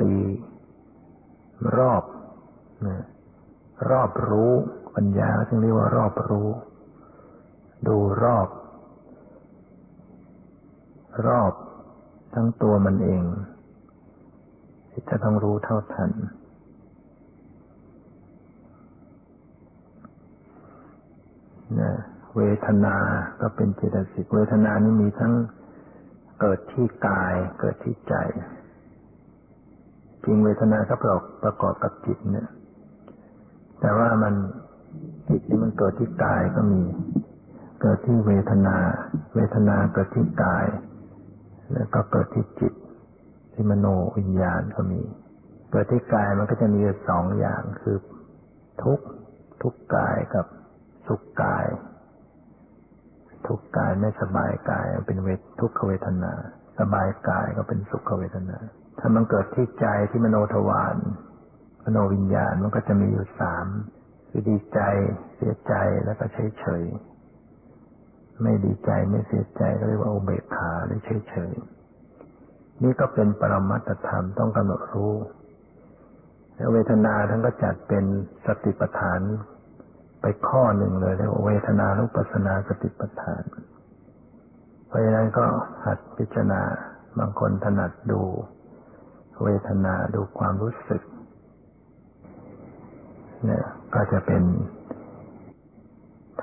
ตีรอบนะรอบรู้ปัญญาจึงเรียกว่ารอบรู้ ดูรอบ รอบทั้งตัวมันเองที่จะต้องรู้เท่าทัน นะ เวทนาก็เป็นเจตสิกเวทนานี้มีทั้งเกิดที่กายเกิดที่ใจจริงเวทนาก็ประกอบประกอบกับจิตเนี่ย แต่ว่ามันจิตที่มันเกิดที่กายก็มี เกิดที่เวทนา เวทนาเกิดที่กาย แล้วก็เกิดที่จิต ที่มโนวิญญาณก็มี เกิดที่กายมันก็จะมีสองอย่างคือทุกทุกกายกับสุขกาย ทุกข์กายไม่สบายกายเป็นเวททุกขเวทนา สบายกายก็เป็นสุขเวทนา ถ้ามันเกิดที่ใจที่มโนทวารมโนวิญญาณมันก็จะมีอยู่สามคือดีใจเสียใจแล้วก็เฉยเฉยไม่ดีใจไม่เสียใจก็เรียกว่าอุเบกขาหรือเฉยเฉยนี่ก็เป็นปรมัตธรรมต้องกำหนดรู้แล้วเวทนาท่านก็จัดเป็นสติปัฏฐาน ไปข้อหนึ่งเลยเรียกว่าเวทนานุปัสนาสติปัฏฐาน เพราะฉะนั้นก็หัดพิจารณาบางคนถนัดดู เวทนาดูความรู้สึก เนี่ยก็จะเป็น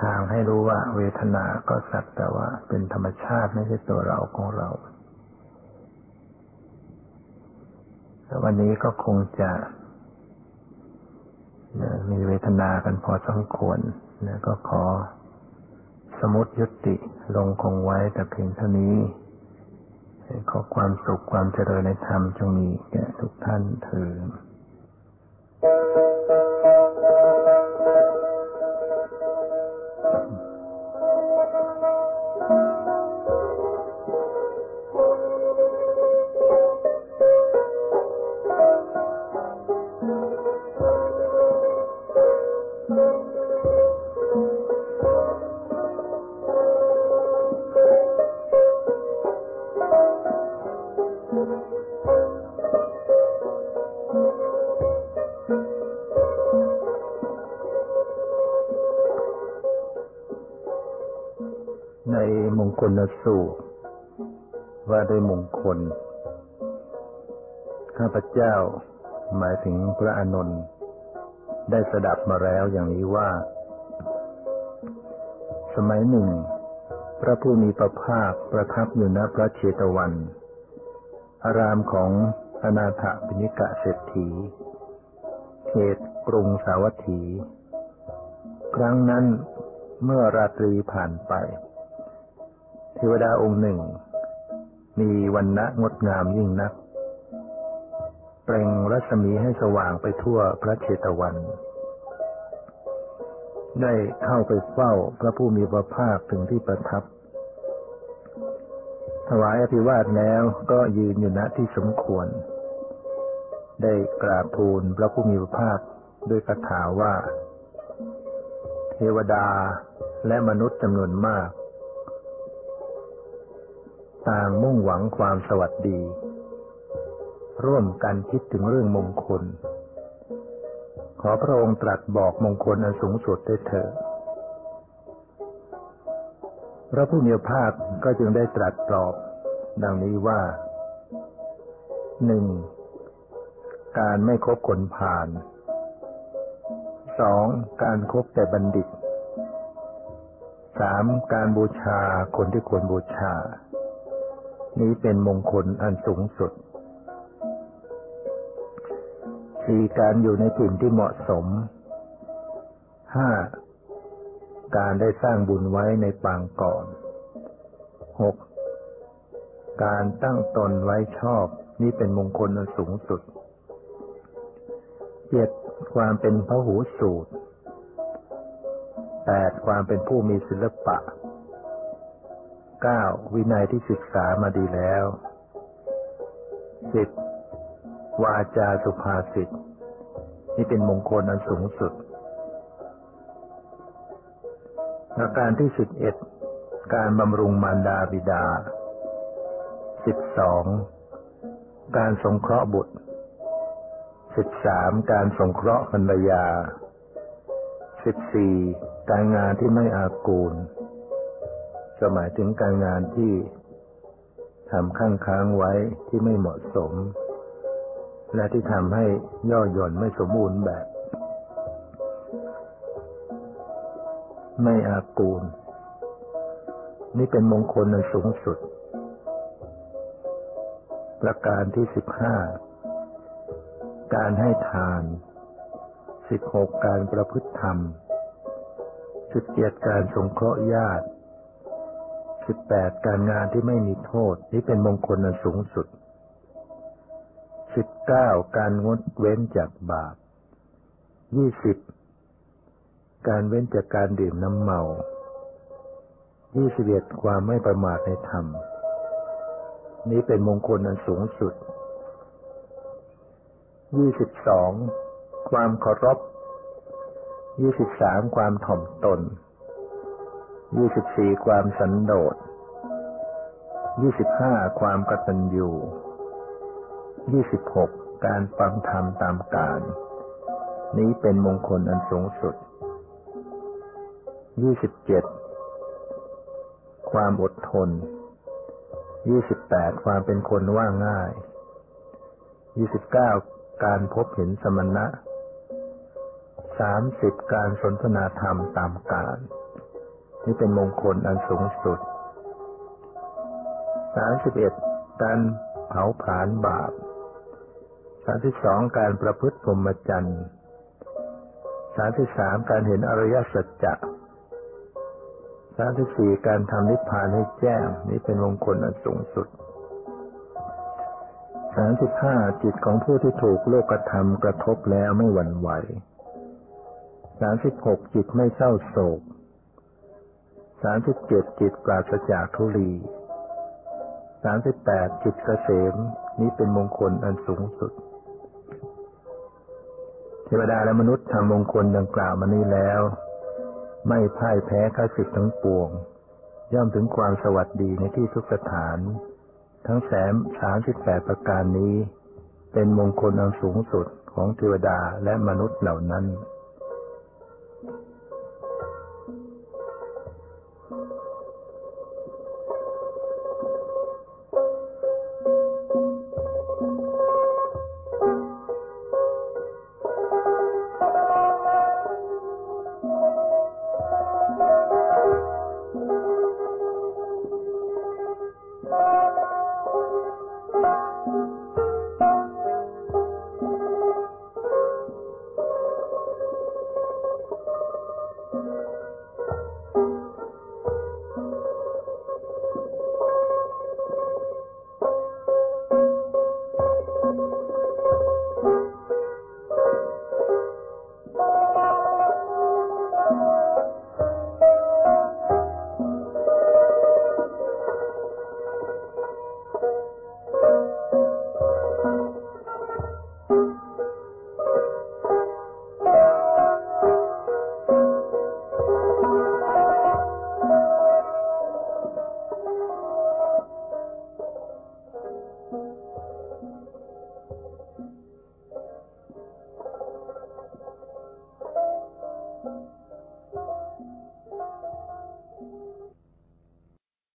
ทางให้รู้ว่าเวทนาก็สักแต่ว่าเป็นธรรมชาติไม่ใช่ตัวเราของเราวันนี้ก็คงจะ มีเวทนากันพอสมควรนะก็ขอสมุติยุติลงคงไว้แต่เพียงเท่านี้ขอความสุขความเจริญในธรรมจงมีแก่ทุกท่านเถิด ลสูตร ว่าด้วยมงคล ข้าพเจ้าหมายถึงพระอานนท์ได้สดับมาแล้วอย่างนี้ว่า สมัยหนึ่ง พระผู้มีพระภาคประทับอยู่ณพระเชตวัน อารามของอนาถบิณิกะเศรษฐี เขตกรุงสาวัตถี ครั้งนั้นเมื่อราตรีผ่านไป ทวดาองค์หนึ่ง มีวันณะงดงามยิ่งนัก เปล่งรัศมีให้สว่างไปทั่วพระเชตวัน ได้เข้าไปเฝ้าพระผู้มีพระภาคถึงที่ประทับ ถวายอภิวาทแล้วก็ยืนอยู่ณที่สมควร ได้กราบทูลพระผู้มีพระภาคด้วยคาถาว่า เทวดาและมนุษย์จำนวนมาก ต่างมุ่งหวังความสวัสดี ร่วมกันคิดถึงเรื่องมงคล ขอพระองค์ตรัสบอกมงคลอันสูงสุดได้เถิดพระผู้มีภาคก็จึงได้ตรัสตอบ ดังนี้ว่าหนึ่งการไม่คบคนผ่านสองการครบแต่บัณฑิตสามการบูชาคนที่ควรบูชา นี้เป็นมงคลอันสูงสุดสี่การอยู่ในถิ่นที่เหมาะสมห้าการได้สร้างบุญไว้ในปางก่อนหกการตั้งตนไว้ชอบ นี่เป็นมงคลอันสูงสุดเจ็ดความเป็นพระหูสูตรแปดความเป็นผู้มีศิลปะ เก้าวินัยที่ศึกษามาดีแล้วสิบวาจาสุภาษิตนี่เป็นมงคลอันสูงสุดประการที่สิบเอ็ดการบำรุงมารดาบิดาสิบสองการสงเคราะห์บุตรสิบสามการสงเคราะห์ภรรยาสิบสี่การงานที่ไม่อากูล ก็หมายถึงการงานที่ทำข้างค้างไว้ที่ไม่เหมาะสม และที่ทำให้ย่อหย่อนไม่สมบูรณ์แบบ ไม่อากูล นี่เป็นมงคลในสูงสุด ประการที่สิบห้าการให้ทาน สิบหกการประพฤติธรรม สิบเจ็ดการสงเคราะห์ญาติ สิบแปดการงานที่ไม่มีโทษ นี่เป็นมงคลอันสูงสุดสิบเก้าการงดเว้นจากบาปยี่สิบการเว้นจากการดื่มน้ำเมายี่สิบเอ็ดความไม่ประมาทในธรรม นี้เป็นมงคลอันสูงสุดยี่สิบสองความเคารพยี่สิบสามความถ่อมตน ยี่สิบสี่ความสันโดษยี่สิบห้าความกตัญญูยี่สิบหกการฟังธรรมตามกาลนี้เป็นมงคลอันสูงสุดยี่สิบเจ็ดความอดทนยี่สิบแปดความเป็นคนว่าง่ายยี่สิบเก้าการพบเห็นสมณะสามสิบการสนทนาธรรมตามกาล นี่เป็นมงคลอันสูงสุดสามสิบเอ็ดการเผาผลาญบาปสามสิบสองการประพฤติพรหมจรรย์สามสิบสามการเห็นอริยสัจจะสามสิบสี่การทำนิพพานให้แจ้ง นี่เป็นมงคลอันสูงสุดสามสิบห้าจิตของผู้ที่ถูกโลกธรรมกระทบแล้วไม่หวั่นไหวสามสิบหกจิตไม่เศร้าโศก สามสิบเจ็ดจิตปราศจากทุลีสามสิบแปดจิตเกษมนี้เป็นมงคลอันสูงสุด เทวดาและมนุษย์ทำมงคลดังกล่าวมานี้แล้ว ไม่พ่ายแพ้ข้าศึกทั้งปวง ย่อมถึงความสวัสดีในที่ทุกสถาน ทั้งแสมสามสิบแปดประการนี้ เป็นมงคลอันสูงสุดของเทวดาและมนุษย์เหล่านั้น